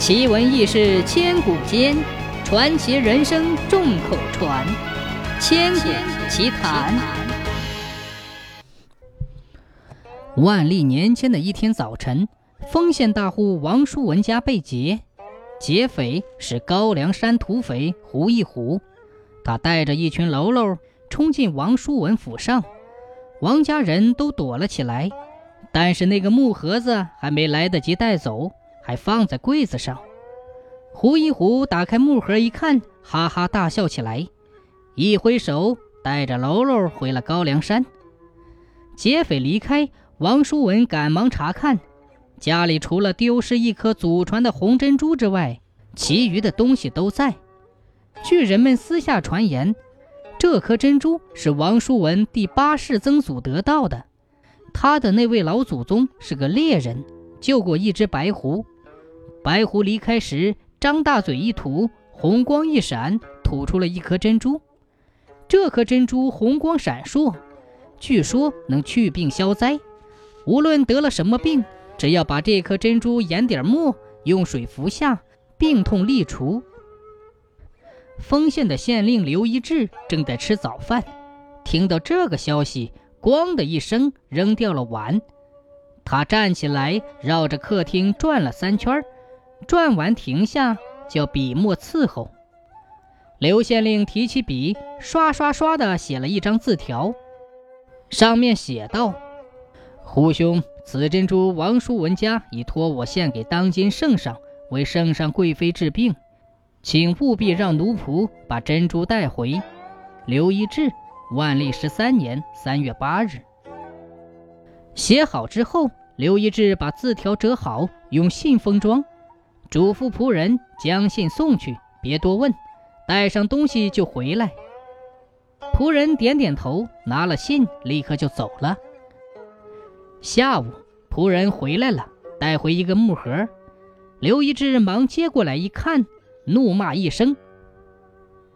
奇闻异事千古间，传奇人生众口传。千古奇谈。万历年间的一天早晨，丰县大户王叔文家被劫，劫匪是高梁山土匪胡一虎。他带着一群喽喽冲进王叔文府上，王家人都躲了起来，但是那个木盒子还没来得及带走。还放在柜子上。胡一虎打开木盒一看，哈哈大笑起来，一挥手，带着喽喽回了高梁山。劫匪离开，王叔文赶忙查看，家里除了丢失一颗祖传的红珍珠之外，其余的东西都在。据人们私下传言，这颗珍珠是王叔文第八世曾祖得到的，他的那位老祖宗是个猎人，救过一只白狐。白狐离开时，张大嘴一吐，红光一闪，吐出了一颗珍珠。这颗珍珠红光闪烁，据说能去病消灾。无论得了什么病，只要把这颗珍珠研点墨，用水服下，病痛立除。丰县的县令刘一志正在吃早饭，听到这个消息，咣的一声扔掉了碗。他站起来，绕着客厅转了三圈。转完停下，叫笔墨伺候。刘县令提起笔，刷刷刷地写了一张字条，上面写道：“胡兄，此珍珠王叔文家已托我献给当今圣上，为圣上贵妃治病，请务必让奴仆把珍珠带回。”刘一志，万历十三年三月八日。写好之后，刘一志把字条折好，用信封装。嘱咐仆人将信送去，别多问，带上东西就回来。仆人点点头，拿了信，立刻就走了。下午，仆人回来了，带回一个木盒。刘一志忙接过来一看，怒骂一声：“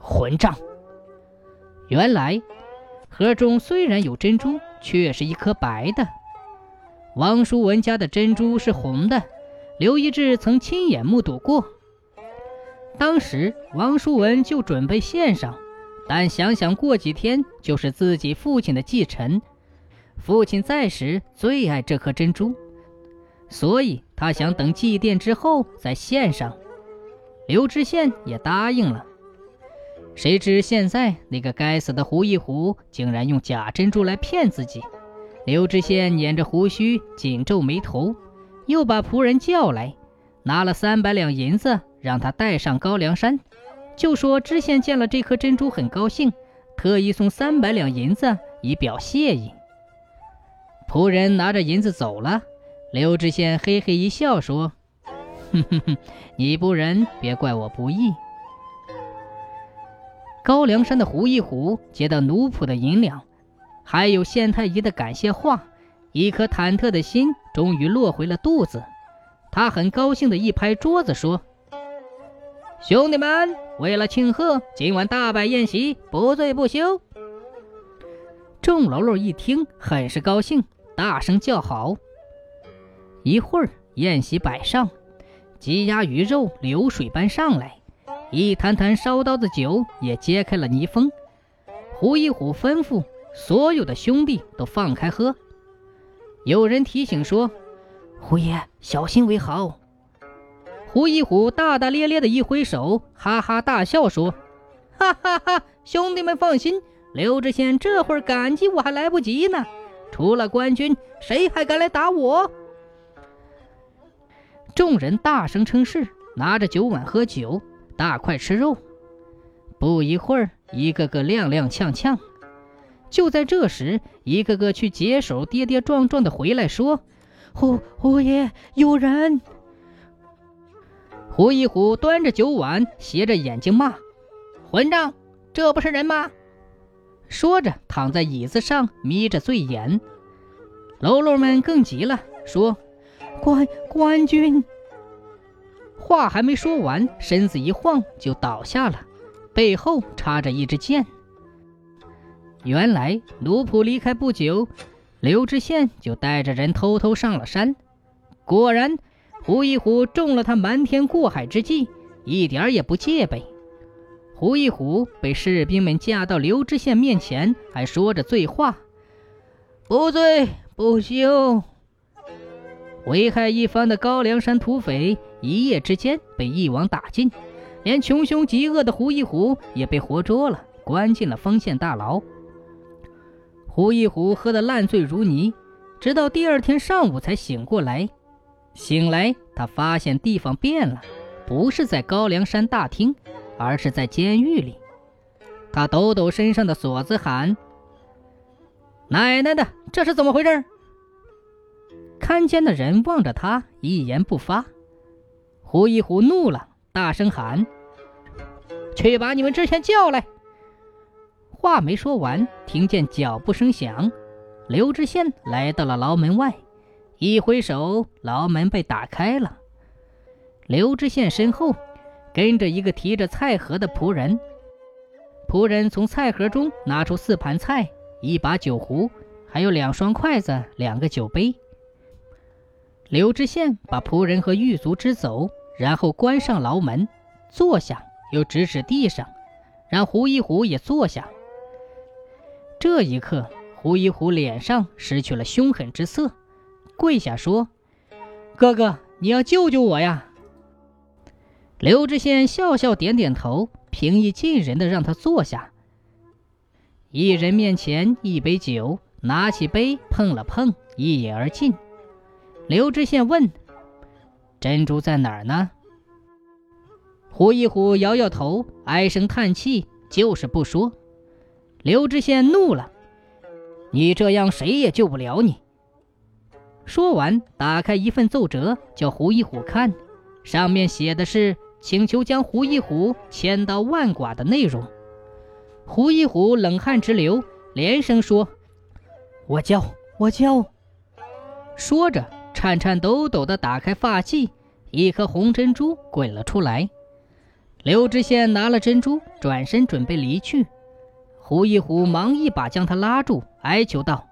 混账！”原来，盒中虽然有珍珠，却是一颗白的。王叔文家的珍珠是红的。刘一志曾亲眼目睹过，当时王叔文就准备献上，但想想过几天就是自己父亲的忌辰，父亲在时最爱这颗珍珠，所以他想等祭奠之后再献上。刘知县也答应了。谁知现在那个该死的胡一虎竟然用假珍珠来骗自己，刘知县捻着胡须，紧皱眉头。又把仆人叫来，拿了三百两银子，让他带上高梁山，就说知县见了这颗珍珠很高兴，特意送三百两银子以表谢意。仆人拿着银子走了，刘知县嘿嘿一笑说：“哼哼哼，你不仁，别怪我不义。”高梁山的胡一虎接到奴仆的银两，还有县太爷的感谢话。一颗忐忑的心终于落回了肚子，他很高兴地一拍桌子说：“兄弟们，为了庆贺今晚大摆宴席，不醉不休。”众喽喽一听，很是高兴，大声叫好。一会儿，宴席摆上，鸡鸭鱼肉流水般上来，一坛坛烧刀的酒也揭开了泥封。胡一虎吩咐所有的兄弟都放开喝。有人提醒说：“胡爷，小心为好。”胡一虎大大咧咧的一挥手，哈哈大笑说：“哈哈哈！兄弟们放心，刘知县这会儿感激我还来不及呢。除了官军，谁还敢来打我？”众人大声称是，拿着酒碗喝酒，大块吃肉。不一会儿，一个个踉踉跄跄。就在这时，一个个去解手，跌跌撞撞的回来，说：“胡胡爷，有人！”胡一虎端着酒碗，斜着眼睛骂：“混账，这不是人吗？”说着，躺在椅子上眯着醉眼。喽喽们更急了，说：“官官军！”话还没说完，身子一晃就倒下了，背后插着一支箭。原来奴仆离开不久，刘知县就带着人偷偷上了山。果然，胡一虎中了他瞒天过海之计，一点儿也不戒备。胡一虎被士兵们架到刘知县面前，还说着醉话：“不醉不休。”危害一方的高梁山土匪一夜之间被一网打尽，连穷凶极恶的胡一虎也被活捉了，关进了丰县大牢。胡一虎喝得烂醉如泥，直到第二天上午才醒过来。醒来，他发现地方变了，不是在高梁山大厅，而是在监狱里。他抖抖身上的锁子，喊：“奶奶的，这是怎么回事？”看监的人望着他，一言不发。胡一虎怒了，大声喊：“去把你们之前叫来！”话没说完，听见脚步声响，刘知县来到了牢门外，一挥手，牢门被打开了。刘知县身后跟着一个提着菜盒的仆人，仆人从菜盒中拿出四盘菜、一把酒壶，还有两双筷子、两个酒杯。刘知县把仆人和狱卒支走，然后关上牢门，坐下，又指指地上，让胡一虎也坐下。这一刻，胡一虎脸上失去了凶狠之色，跪下说：“哥哥，你要救救我呀！”刘知县笑笑点点头，平易近人的让他坐下。一人面前一杯酒，拿起杯碰了碰，一饮而尽。刘知县问：“珍珠在哪儿呢？”胡一虎摇摇头，唉声叹气，就是不说。刘知县怒了：“你这样，谁也救不了你。”说完，打开一份奏折，叫胡一虎看，上面写的是请求将胡一虎千刀万剐的内容。胡一虎冷汗直流，连声说：“我交，我交。”说着。颤颤抖抖地打开发髻，一颗红珍珠滚了出来。刘知县拿了珍珠，转身准备离去。胡一虎忙一把将他拉住，哀求道：“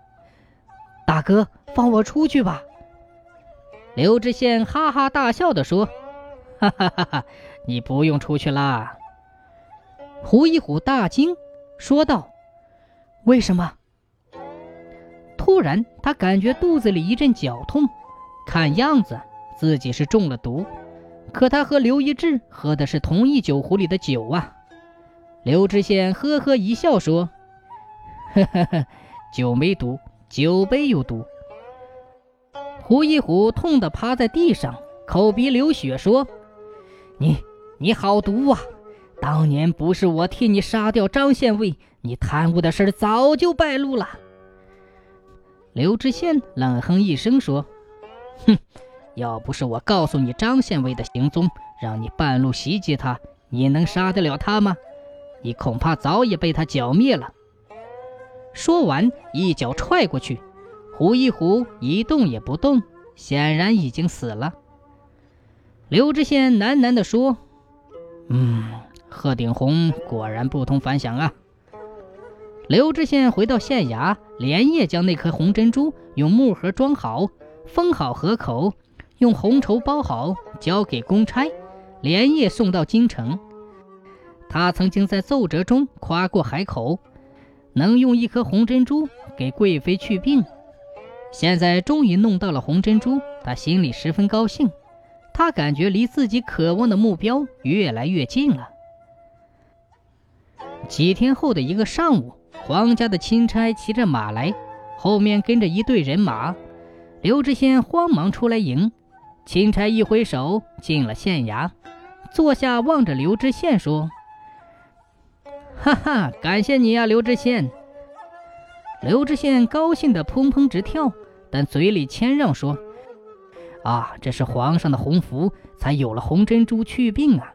大哥，放我出去吧！”刘知县哈哈大笑地说：“哈哈哈哈，你不用出去啦。”胡一虎大惊，说道：“为什么？”突然，他感觉肚子里一阵绞痛。看样子自己是中了毒，可他和刘一志喝的是同一酒壶里的酒啊！刘知县呵呵一笑说：“呵呵呵，酒没毒，酒杯有毒。”胡一虎痛得趴在地上，口鼻流血说：“你你好毒啊！当年不是我替你杀掉张县尉，你贪污的事早就败露了。”刘知县冷哼一声说。哼，要不是我告诉你张县尉的行踪，让你半路袭击他，你能杀得了他吗？你恐怕早已被他剿灭了。说完，一脚踹过去，胡一虎一动也不动，显然已经死了。刘知县喃喃地说：“嗯，贺鼎红果然不同凡响啊。”刘知县回到县衙，连夜将那颗红珍珠用木盒装好。封好盒口，用红绸包好，交给公差，连夜送到京城。他曾经在奏折中夸过海口，能用一颗红珍珠给贵妃去病。现在终于弄到了红珍珠，他心里十分高兴。他感觉离自己渴望的目标越来越近了。几天后的一个上午，皇家的钦差骑着马来，后面跟着一队人马。刘知县慌忙出来迎，钦差一挥手进了县衙，坐下望着刘知县说：“哈哈，感谢你呀，刘知县。”刘知县高兴得砰砰直跳，但嘴里谦让说：“啊，这是皇上的鸿福，才有了红珍珠去病啊。”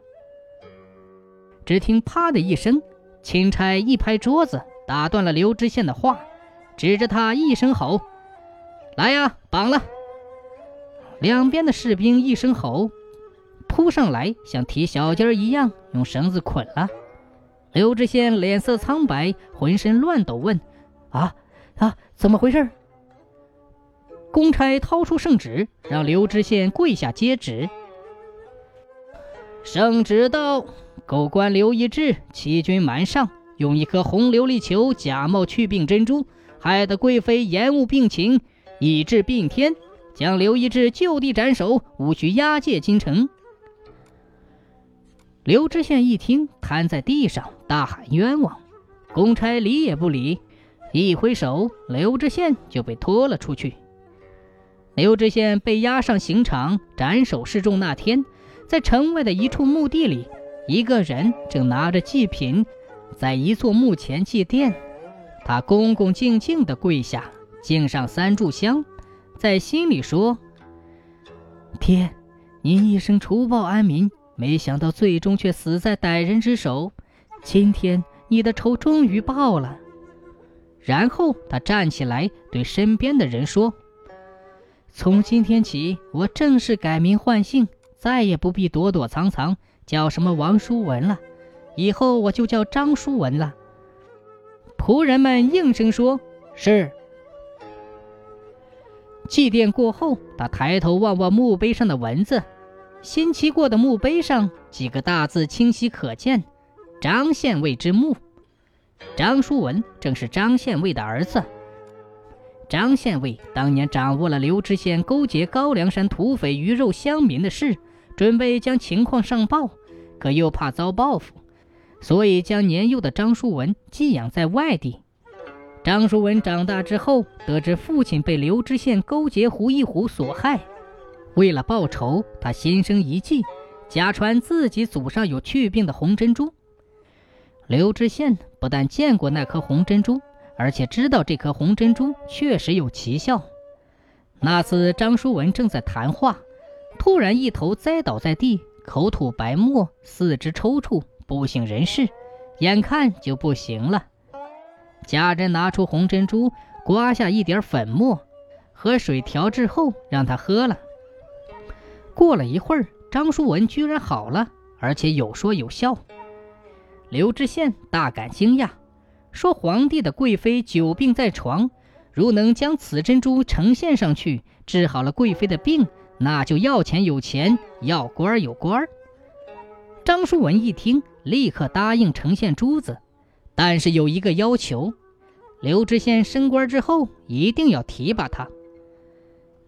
只听“啪”的一声，钦差一拍桌子，打断了刘知县的话，指着他一声吼。来呀，绑了！两边的士兵一声吼，扑上来，像提小鸡儿一样，用绳子捆了。刘知县脸色苍白，浑身乱抖，问：“啊啊，怎么回事？”公差掏出圣旨，让刘知县跪下接旨。圣旨道：狗官刘一志欺君瞒上，用一颗红琉璃球假冒去病珍珠，害得贵妃延误病情，以致病天，将刘一志就地斩首，无需押解京城。刘知县一听，瘫在地上，大喊冤枉。公差理也不理，一挥手，刘知县就被拖了出去。刘知县被押上刑场斩首示众那天。在城外的一处墓地里，一个人正拿着祭品，在一座墓前祭奠。他恭恭敬敬地跪下，敬上三炷香，在心里说：“爹，您一生除暴安民，没想到最终却死在歹人之手。今天你的仇终于报了。”然后他站起来，对身边的人说：“从今天起，我正式改名换姓。”再也不必躲躲藏藏，叫什么王叔文了，以后我就叫张叔文了。仆人们应声说：“是。”祭奠过后，他抬头望望墓碑上的文字，新漆过的墓碑上几个大字清晰可见：“张县尉之墓。”张叔文正是张县尉的儿子。张县尉当年掌握了刘知县勾结高梁山土匪鱼肉乡民的事。准备将情况上报，可又怕遭报复，所以将年幼的张叔文寄养在外地。张叔文长大之后，得知父亲被刘知县勾结胡一虎所害，为了报仇，他心生一计，假传自己祖上有祛病的红珍珠。刘知县不但见过那颗红珍珠，而且知道这颗红珍珠确实有奇效。那次张叔文正在谈话。突然，一头栽倒在地，口吐白沫，四肢抽搐，不省人事，眼看就不行了。家人拿出红珍珠，刮下一点粉末，和水调制后让他喝了。过了一会儿，张书文居然好了，而且有说有笑。刘知县大感惊讶，说：“皇帝的贵妃久病在床，如能将此珍珠呈现上去，治好了贵妃的病。”那就要钱有钱，要官有官。张书文一听，立刻答应呈现珠子，但是有一个要求：刘知县升官之后一定要提拔他。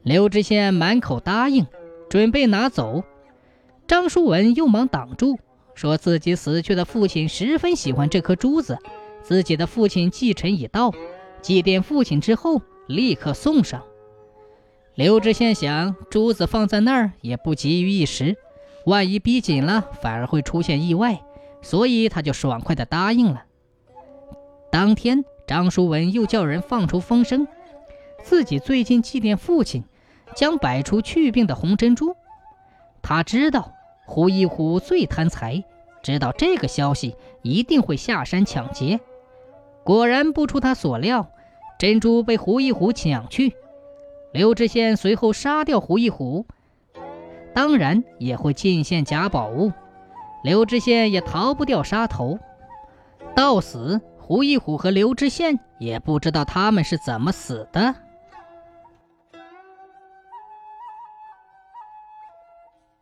刘知县满口答应，准备拿走。张叔文又忙挡住，说自己死去的父亲十分喜欢这颗珠子，自己的父亲继承已到，祭奠父亲之后立刻送上。刘知县想，珠子放在那儿也不急于一时，万一逼紧了，反而会出现意外，所以他就爽快地答应了。当天，张叔文又叫人放出风声，自己最近祭奠父亲，将摆出去病的红珍珠。他知道胡一虎最贪财，知道这个消息一定会下山抢劫。果然不出他所料，珍珠被胡一虎抢去。刘知县随后杀掉胡一虎，当然也会进献假宝物。刘知县也逃不掉杀头。到死，胡一虎和刘知县也不知道他们是怎么死的。